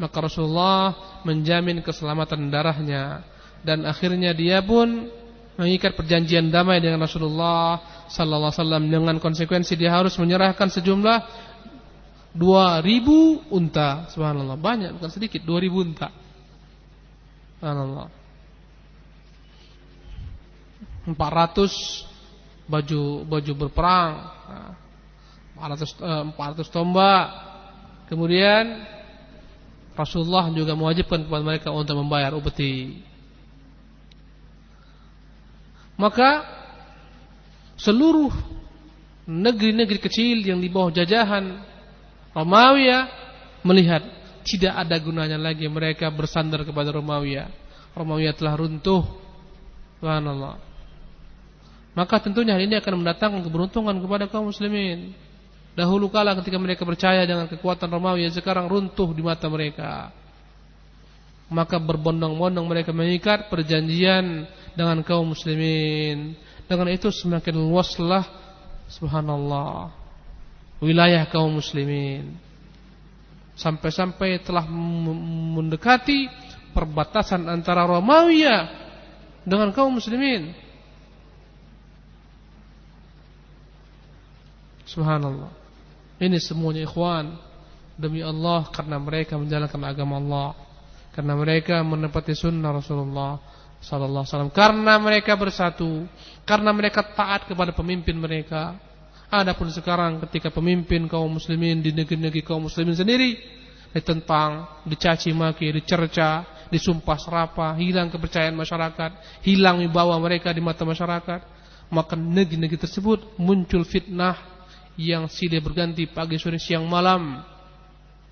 maka Rasulullah menjamin keselamatan darahnya dan akhirnya dia pun mengikat perjanjian damai dengan Rasulullah sallallahu alaihi wasallam dengan konsekuensi dia harus menyerahkan sejumlah 2000 unta. Subhanallah banyak bukan sedikit 2000 unta. Subhanallah. 400 baju baju berperang. 400 400 tombak. Kemudian Rasulullah juga mewajibkan kepada mereka untuk membayar upeti. Maka seluruh negeri-negeri kecil yang di bawah jajahan Romawi melihat tidak ada gunanya lagi mereka bersandar kepada Romawi. Romawi telah runtuh. Subhanallah. Maka tentunya hal ini akan mendatangkan keberuntungan kepada kaum muslimin. Dahulu kala ketika mereka percaya dengan kekuatan Romawi sekarang runtuh di mata mereka. Maka berbondong-bondong mereka mengikat perjanjian dengan kaum muslimin. Dengan itu semakin luaslah subhanallah wilayah kaum muslimin. Sampai-sampai telah mendekati perbatasan antara Romawi dengan kaum muslimin. Subhanallah. Ini semuanya ikhwan demi Allah karena mereka menjalankan agama Allah. karena mereka menepati sunnah Rasulullah sallallahu alaihi wasallam. Karena mereka bersatu karena mereka taat kepada pemimpin mereka. Adapun sekarang ketika pemimpin kaum muslimin di negeri-negeri kaum muslimin sendiri ditentang dicaci maki dicerca disumpah serapa hilang kepercayaan masyarakat hilang wibawa mereka di mata masyarakat maka negeri-negeri tersebut muncul fitnah yang silih berganti pagi sore siang malam.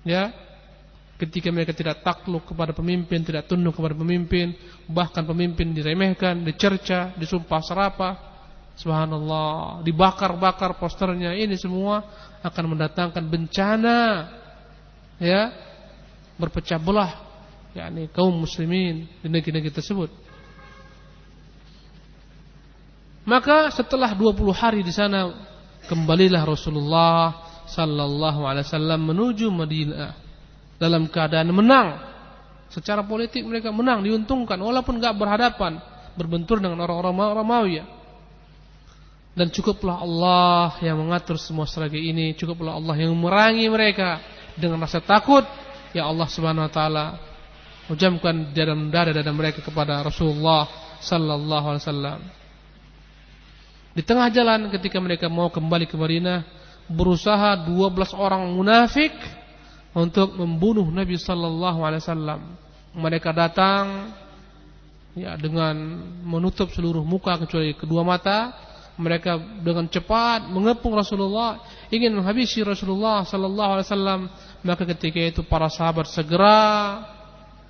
Ya ketika mereka tidak takluk kepada pemimpin, tidak tunduk kepada pemimpin, bahkan pemimpin diremehkan, dicerca, disumpah serapa, subhanallah, dibakar-bakar posternya, ini semua akan mendatangkan bencana, ya, berpecah belah, yakni kaum muslimin di negeri-negeri tersebut. Maka setelah 20 hari di sana kembalilah Rasulullah sallallahu alaihi wasallam menuju Madinah dalam keadaan menang. Secara politik mereka menang, diuntungkan walaupun enggak berhadapan, berbentur dengan orang-orang Romawi. Dan cukuplah Allah yang mengatur semua strategi ini, cukuplah Allah yang memerangi mereka dengan rasa takut ya Allah Subhanahu wa taala ujamkan dalam dada-dada mereka kepada Rasulullah sallallahu alaihi wasallam. Di tengah jalan ketika mereka mau kembali ke Madinah, berusaha 12 orang munafik untuk membunuh Nabi sallallahu alaihi wasallam. Mereka datang ya dengan menutup seluruh muka kecuali kedua mata. Mereka dengan cepat mengepung Rasulullah, ingin menghabisi Rasulullah sallallahu alaihi wasallam. Maka ketika itu para sahabat segera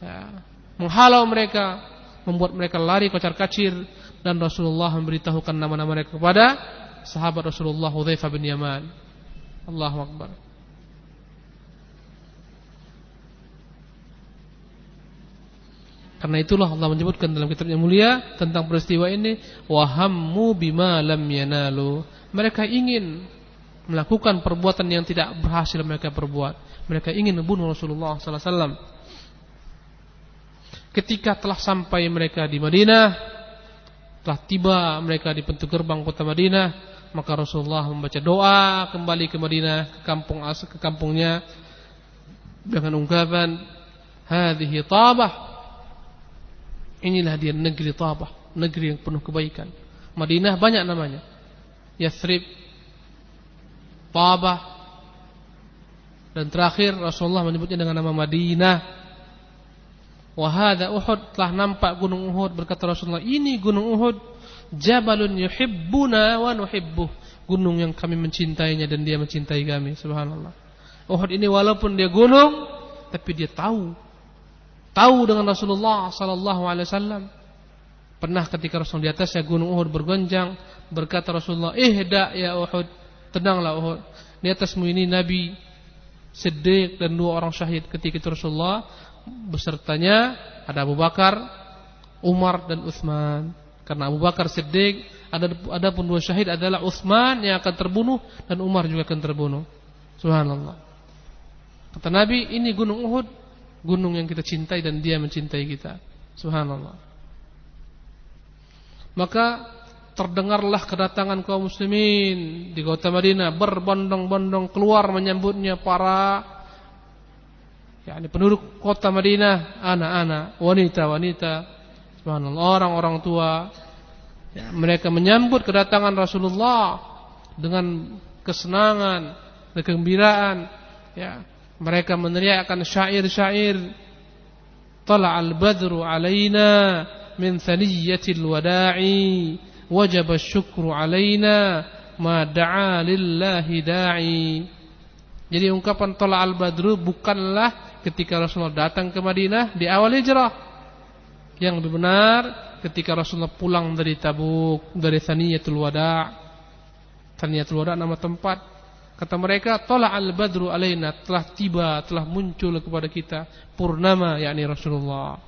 ya, menghalau mereka, membuat mereka lari kocar-kacir dan Rasulullah memberitahukan nama-nama mereka kepada sahabat Rasulullah Hudzaifah bin Yaman. Allahu akbar. Karena itulah Allah menyebutkan dalam kitab yang mulia tentang peristiwa ini wahammu bima lam yanalu. Mereka ingin melakukan perbuatan yang tidak berhasil mereka perbuat. Mereka ingin membunuh Rasulullah sallallahu alaihi wasallam. Ketika telah sampai mereka di Madinah, telah tiba mereka di pintu gerbang kota Madinah, maka Rasulullah membaca doa kembali ke Madinah, ke kampung ke kampungnya dengan ungkapan hadhihi tabah Inilah dia negeri Tabah, negeri yang penuh kebaikan. Madinah banyak namanya. Yathrib, Tabah, dan terakhir Rasulullah menyebutnya dengan nama Madinah. Wahada Uhud telah nampak gunung Uhud berkata Rasulullah ini gunung Uhud Jabalun yuhibbuna wa nuhibbuh Gunung yang kami mencintainya dan dia mencintai kami Subhanallah Uhud ini walaupun dia gunung Tapi dia tahu tahu dengan Rasulullah sallallahu alaihi wasallam. Pernah ketika Rasul di atasnya gunung Uhud bergonjang, berkata Rasulullah, "Ihda ya Uhud, tenanglah Uhud. Di atasmu ini Nabi, Siddiq dan dua orang syahid." Ketika itu Rasulullah besertanya ada Abu Bakar, Umar dan Utsman. Karena Abu Bakar Siddiq, ada ada pun dua syahid adalah Utsman yang akan terbunuh dan Umar juga akan terbunuh. Subhanallah. Kata Nabi, ini gunung Uhud gunung yang kita cintai dan dia mencintai kita. Subhanallah. Maka terdengarlah kedatangan kaum muslimin di kota Madinah berbondong-bondong keluar menyambutnya para yakni penduduk kota Madinah, anak-anak, wanita-wanita, subhanallah, orang-orang tua. Ya, mereka menyambut kedatangan Rasulullah dengan kesenangan, kegembiraan, ya. Mereka meneriakkan syair-syair. Tala'al badru alaina min thaniyatil wada'i. Wajib syukru alaina ma da'a lillahi da'i. Jadi ungkapan Tala'al badru bukanlah ketika Rasulullah datang ke Madinah di awal hijrah. Yang lebih benar ketika Rasulullah pulang dari Tabuk dari Thaniyatul Wada' Thaniyatul Wada' nama tempat Kata mereka, "Tala al-badru alaina," telah tiba, telah muncul kepada kita purnama yakni Rasulullah.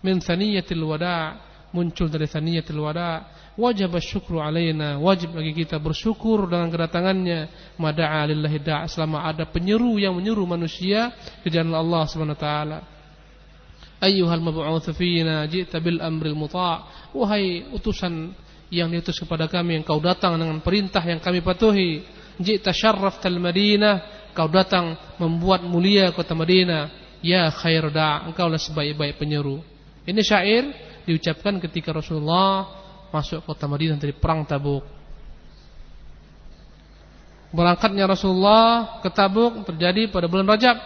Min thaniyatil wada' muncul dari thaniyatil wada' wajib syukru alaina. Wajib bagi kita bersyukur dengan kedatangannya. Mada'a lillahi da' selama ada penyeru yang menyeru manusia ke jalan Allah Subhanahu wa taala. Ayyuhal mab'uts fina ji'ta bil amril muta' wahai utusan yang diutus kepada kami yang kau datang dengan perintah yang kami patuhi Jita syarraftal Madinah Kau datang membuat mulia kota Madinah Ya khair da' engkaulah sebaik-baik penyeru. Ini syair diucapkan ketika Rasulullah masuk kota Madinah dari perang Tabuk. Berangkatnya Rasulullah ke Tabuk terjadi pada bulan Rajab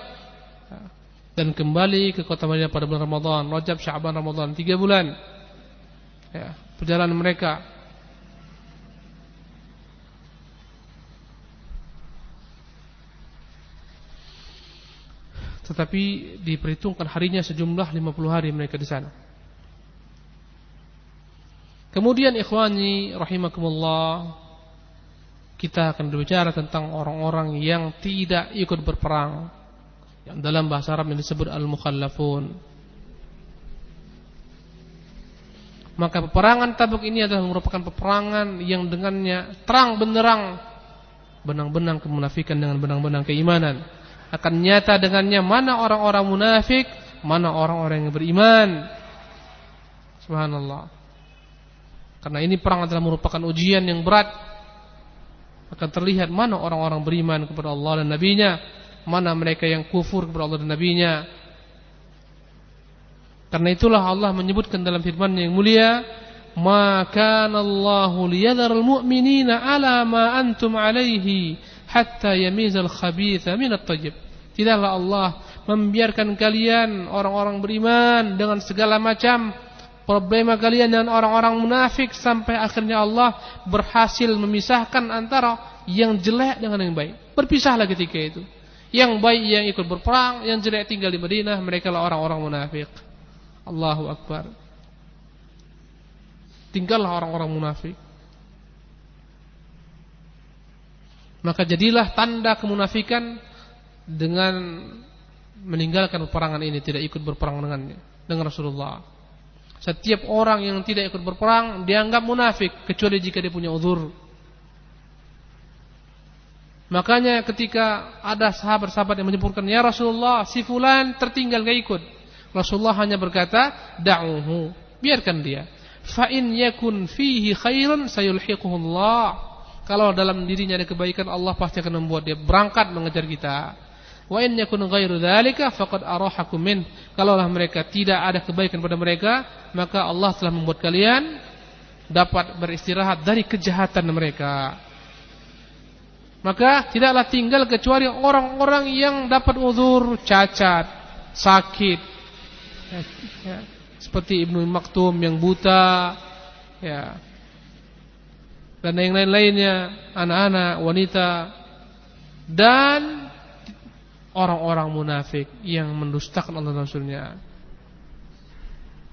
dan kembali ke kota Madinah pada bulan Ramadan, Rajab, Syaban, Ramadan, tiga bulan. Ya, perjalanan mereka. Tetapi diperhitungkan harinya sejumlah 50 hari mereka di sana. Kemudian ikhwani rahimakumullah kita akan berbicara tentang orang-orang yang tidak ikut berperang. Yang dalam bahasa Arab yang disebut al-mukhallafun. Maka peperangan Tabuk ini adalah merupakan peperangan yang dengannya terang benderang benang-benang kemunafikan dengan benang-benang keimanan. Akan nyata dengannya mana orang-orang munafik, mana orang-orang yang beriman. Subhanallah. Karena ini perang adalah merupakan ujian yang berat. Akan terlihat mana orang-orang beriman kepada Allah dan Nabi-Nya, mana mereka yang kufur kepada Allah dan Nabi-Nya. Karena itulah Allah menyebutkan dalam firman yang mulia, "Ma kana Allahu liyadharal mu'minina 'ala ma antum 'alaihi hatta yamizal khabitha minat thayyib." Tidaklah Allah membiarkan kalian orang-orang beriman dengan segala macam problema kalian dengan orang-orang munafik sampai akhirnya Allah berhasil memisahkan antara yang jelek dengan yang baik. Berpisahlah ketika itu. Yang baik yang ikut berperang, yang jelek tinggal di Madinah, mereka lah orang-orang munafik. Allahu Akbar. Tinggallah orang-orang munafik. Maka jadilah tanda kemunafikan dengan meninggalkan peperangan ini, tidak ikut berperang dengannya, dengan Rasulullah. Setiap orang yang tidak ikut berperang dianggap munafik kecuali jika dia punya uzur. Makanya ketika ada sahabat-sahabat yang menyebutkan ya Rasulullah si fulan tertinggal gak ikut. Rasulullah hanya berkata da'uhu, biarkan dia. Fa in yakun fihi khairun sayulhiquhu Allah. Kalau dalam dirinya ada kebaikan Allah pasti akan membuat dia berangkat mengejar kita. Wa in yakun ghairu dzalika faqad arahakum min. Kalaulah mereka tidak ada kebaikan pada mereka, maka Allah telah membuat kalian dapat beristirahat dari kejahatan mereka. Maka tidaklah tinggal kecuali orang-orang yang dapat uzur, cacat, sakit. Ya. Seperti Ibnu Maktum yang buta, ya. Dan yang lain-lainnya, anak-anak, wanita dan orang-orang munafik yang mendustakan Allah dan Rasulnya.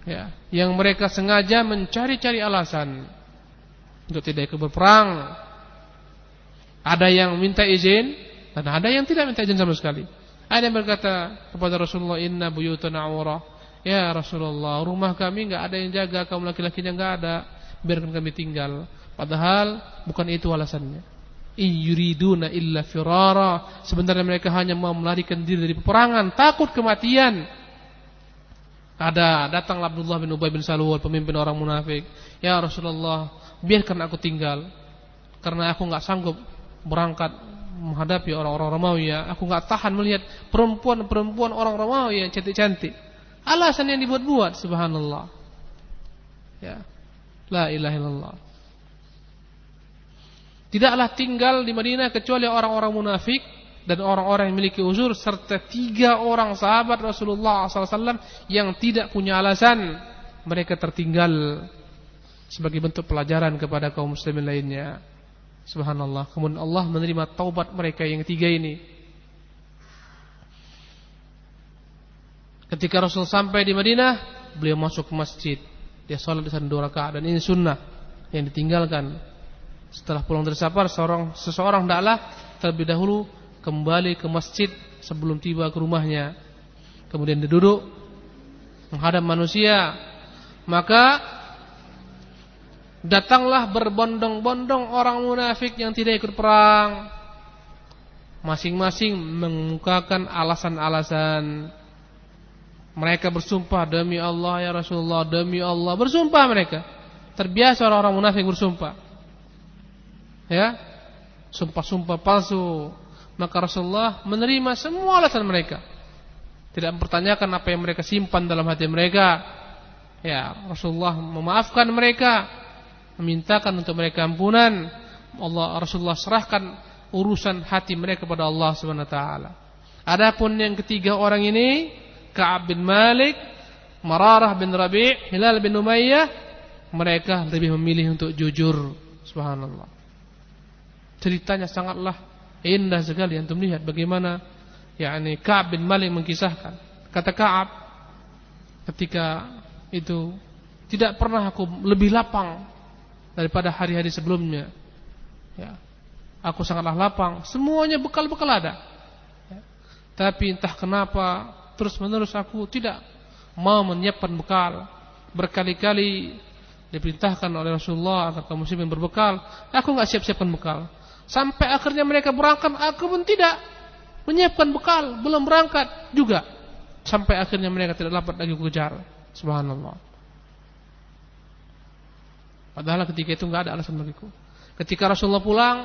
Ya, yang mereka sengaja mencari-cari alasan untuk tidak ikut berperang. Ada yang minta izin dan ada yang tidak minta izin sama sekali. Ada yang berkata kepada Rasulullah, "Inna buyutana aurah." Ya Rasulullah, rumah kami enggak ada yang jaga, kaum laki-lakinya enggak ada, biarkan kami tinggal. Padahal bukan itu alasannya yuriduna illa firara. Sebenarnya mereka hanya mau melarikan diri dari peperangan. Takut kematian. Ada datang Abdullah bin Ubay bin Salul pemimpin orang munafik. Ya Rasulullah biarkan aku tinggal. Karena aku nggak sanggup berangkat menghadapi orang-orang Romawi ya. Aku nggak tahan melihat perempuan-perempuan orang Romawi yang cantik-cantik. Alasan yang dibuat-buat subhanallah. Ya. La ilaha illallah Tidaklah tinggal di Madinah kecuali orang-orang munafik dan orang-orang yang memiliki uzur serta tiga orang sahabat Rasulullah SAW yang tidak punya alasan mereka tertinggal sebagai bentuk pelajaran kepada kaum muslimin lainnya. Subhanallah. Kemudian Allah menerima taubat mereka yang tiga ini. Ketika Rasul sampai di Madinah, beliau masuk ke masjid. Dia sholat di sana dua rakaat dan ini sunnah yang ditinggalkan setelah pulang dari safar, seorang seseorang hendaklah terlebih dahulu kembali ke masjid sebelum tiba ke rumahnya. Kemudian dia duduk menghadap manusia. Maka datanglah berbondong-bondong orang munafik yang tidak ikut perang. Masing-masing mengemukakan alasan-alasan. Mereka bersumpah demi Allah ya Rasulullah, demi Allah. Bersumpah mereka. Terbiasa orang-orang munafik bersumpah ya sumpah-sumpah palsu maka Rasulullah menerima semua alasan mereka Tidak mempertanyakan apa yang mereka simpan dalam hati mereka. Ya, Rasulullah memaafkan mereka, memintakan untuk mereka ampunan. Allah Rasulullah serahkan urusan hati mereka kepada Allah Subhanahu wa taala. Adapun yang ketiga orang ini, Ka'ab bin Malik, Mararah bin Rabi', Hilal bin Umayyah, mereka lebih memilih untuk jujur. Subhanallah. Ceritanya sangatlah indah sekali antum lihat bagaimana yakni Ka'ab bin Malik mengkisahkan. Kata Ka'ab ketika itu tidak pernah aku lebih lapang daripada hari-hari sebelumnya. Ya. Aku sangatlah lapang, semuanya bekal-bekal ada. Ya. Tapi entah kenapa terus-menerus aku tidak mau menyiapkan bekal. Berkali-kali diperintahkan oleh Rasulullah agar kaum muslimin berbekal, aku nggak siap-siapkan bekal. Sampai akhirnya mereka berangkat, aku pun tidak menyiapkan bekal, belum berangkat juga. Sampai akhirnya mereka tidak dapat lagi kejar. Subhanallah. Padahal ketika itu nggak ada alasan bagiku. Ketika Rasulullah pulang,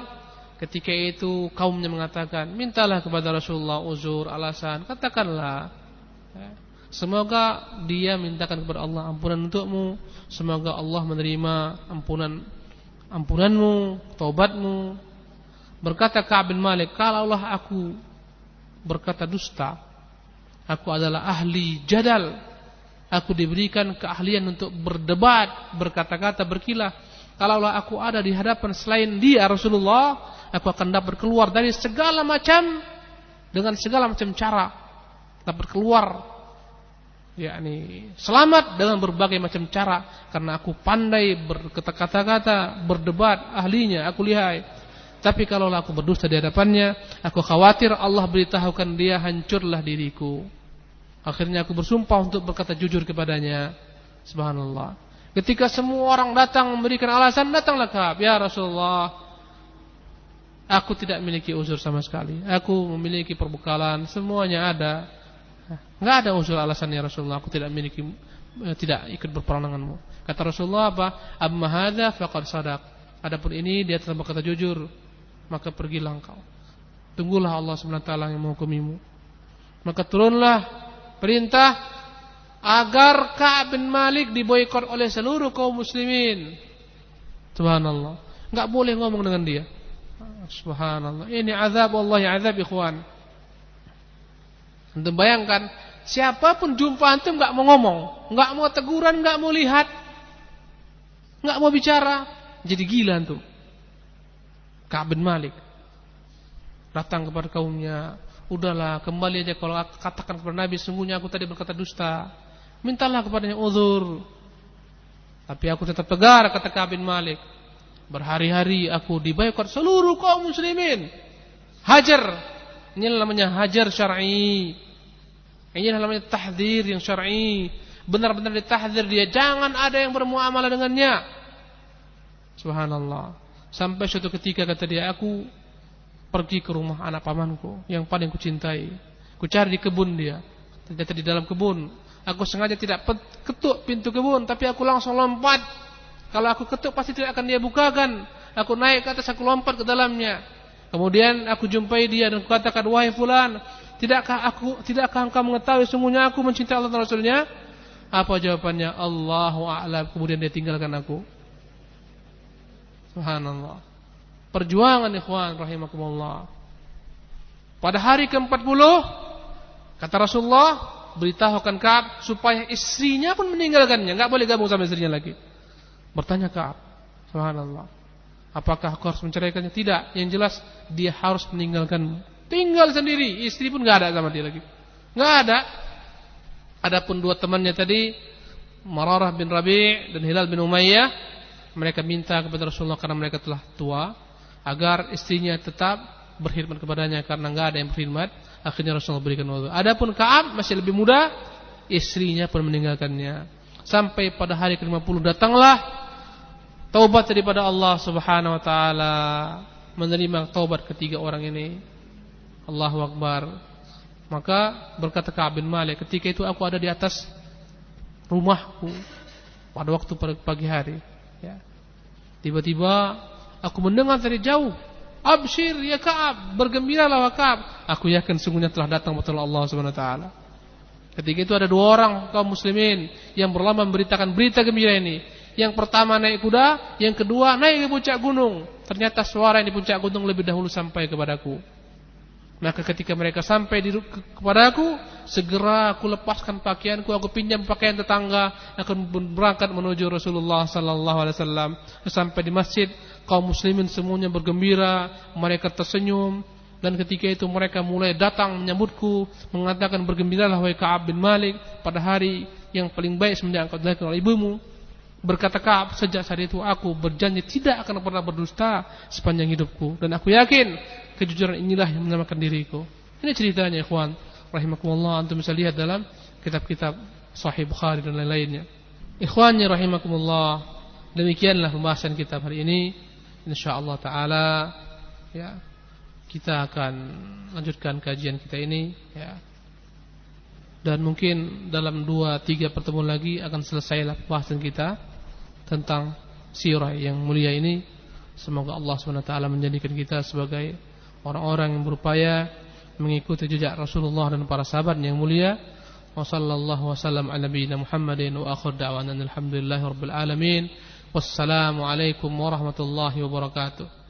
ketika itu kaumnya mengatakan, mintalah kepada Rasulullah uzur, alasan, katakanlah. Ya. Semoga dia mintakan kepada Allah ampunan untukmu. Semoga Allah menerima ampunan ampunanmu, taubatmu. Berkata Ka'ab bin Malik, kalaulah aku berkata dusta, aku adalah ahli jadal. Aku diberikan keahlian untuk berdebat, berkata-kata, berkilah. Kalaulah aku ada di hadapan selain dia Rasulullah, aku akan dapat keluar dari segala macam dengan segala macam cara dapat keluar yakni selamat dengan berbagai macam cara karena aku pandai berkata-kata, berdebat, ahlinya aku lihat. Tapi kalau aku berdusta di hadapannya, aku khawatir Allah beritahukan dia hancurlah diriku. Akhirnya aku bersumpah untuk berkata jujur kepadanya. Subhanallah. Ketika semua orang datang memberikan alasan, datanglah Ka'ab, ya Rasulullah. Aku tidak memiliki uzur sama sekali. Aku memiliki perbekalan, semuanya ada. Enggak ada usul alasannya Rasulullah, aku tidak memiliki eh, tidak ikut berperang denganmu. Kata Rasulullah apa? Amma hadza faqad sadaq. Adapun ini dia telah berkata jujur, maka pergilah engkau. Tunggulah Allah taala yang menghukumimu. Maka turunlah perintah agar Ka'ab bin Malik diboikot oleh seluruh kaum muslimin. Subhanallah. Enggak boleh ngomong dengan dia. Subhanallah. Ini azab Allah ya azab ikhwan. Antum bayangkan, siapa pun jumpa antum nggak mau ngomong, nggak mau teguran, nggak mau lihat, nggak mau bicara, jadi gila antum. Ka'ab bin Malik datang kepada kaumnya, udahlah kembali aja kalau katakan kepada Nabi sungguhnya aku tadi berkata dusta. Mintalah kepadanya uzur. Tapi aku tetap tegar kata Ka'ab bin Malik. Berhari-hari aku dibayar seluruh kaum muslimin. Hajar. Ini namanya hajar syar'i. Ini namanya tahdir yang syar'i. Benar-benar ditahdir dia. Jangan ada yang bermuamalah dengannya. Subhanallah. Sampai suatu ketika kata dia, aku pergi ke rumah anak pamanku yang paling kucintai. Ku cari di kebun dia. Ternyata di dalam kebun. Aku sengaja tidak ketuk pintu kebun, tapi aku langsung lompat. Kalau aku ketuk pasti tidak akan dia bukakan. Aku naik ke atas, aku lompat ke dalamnya. Kemudian aku jumpai dia dan katakan, wahai fulan, Tidakkah aku tidakkah engkau mengetahui sungguhnya aku mencintai Allah dan Rasulnya? Apa jawabannya? Allahu a'lam. Kemudian dia tinggalkan aku. Subhanallah. Perjuangan ikhwan rahimakumullah. Pada hari ke-40 kata Rasulullah beritahukan Ka'ab supaya istrinya pun meninggalkannya, enggak boleh gabung sama istrinya lagi. Bertanya Ka'ab, subhanallah. Apakah kau harus menceraikannya? Tidak. Yang jelas dia harus meninggalkan Tinggal sendiri, istri pun nggak ada sama dia lagi. Nggak ada. Adapun dua temannya tadi, Mararah bin Rabi' dan Hilal bin Umayyah, mereka minta kepada Rasulullah karena mereka telah tua, agar istrinya tetap berkhidmat kepadanya karena nggak ada yang berkhidmat. Akhirnya Rasulullah berikan wudhu. Adapun Kaab masih lebih muda, istrinya pun meninggalkannya. Sampai pada hari ke-50 datanglah taubat daripada Allah Subhanahu wa taala menerima taubat ketiga orang ini. Allahu Akbar. Maka berkata Ka'ab bin Malik, ketika itu aku ada di atas rumahku pada waktu pagi hari. Ya. Tiba-tiba aku mendengar dari jauh, Abshir ya Ka'ab, bergembiralah Ka'ab. Aku yakin sungguhnya telah datang betul Allah Subhanahu wa taala. Ketika itu ada dua orang kaum muslimin yang berlama memberitakan berita gembira ini. Yang pertama naik kuda, yang kedua naik ke puncak gunung. Ternyata suara yang di puncak gunung lebih dahulu sampai kepadaku. Maka ketika mereka sampai di kepadaku, segera aku lepaskan pakaianku, aku pinjam pakaian tetangga, akan berangkat menuju Rasulullah sallallahu alaihi wasallam. Sampai di masjid, kaum muslimin semuanya bergembira, mereka tersenyum, dan ketika itu mereka mulai datang menyambutku mengatakan bergembiralah wahai Ka'ab bin Malik pada hari yang paling baik semenjak engkau dilahirkan oleh ibumu. Berkata Ka'ab sejak saat itu aku berjanji tidak akan pernah berdusta sepanjang hidupku. Dan aku yakin kejujuran inilah yang menyelamatkan diriku. Ini ceritanya ikhwan rahimakumullah antum bisa lihat dalam kitab-kitab sahih Bukhari dan lain-lainnya ikhwannya rahimakumullah demikianlah pembahasan kita hari ini insyaallah taala ya kita akan lanjutkan kajian kita ini ya. Dan mungkin dalam dua tiga pertemuan lagi akan selesailah pembahasan kita tentang sirah yang mulia ini. Semoga Allah SWT menjadikan kita sebagai orang-orang yang berupaya mengikuti jejak Rasulullah dan para sahabat yang mulia. Wassallallahu wasallam ala nabiyina Muhammadin wa akhir da'wana alhamdulillahi rabbil alamin. Wassalamualaikum warahmatullahi wabarakatuh.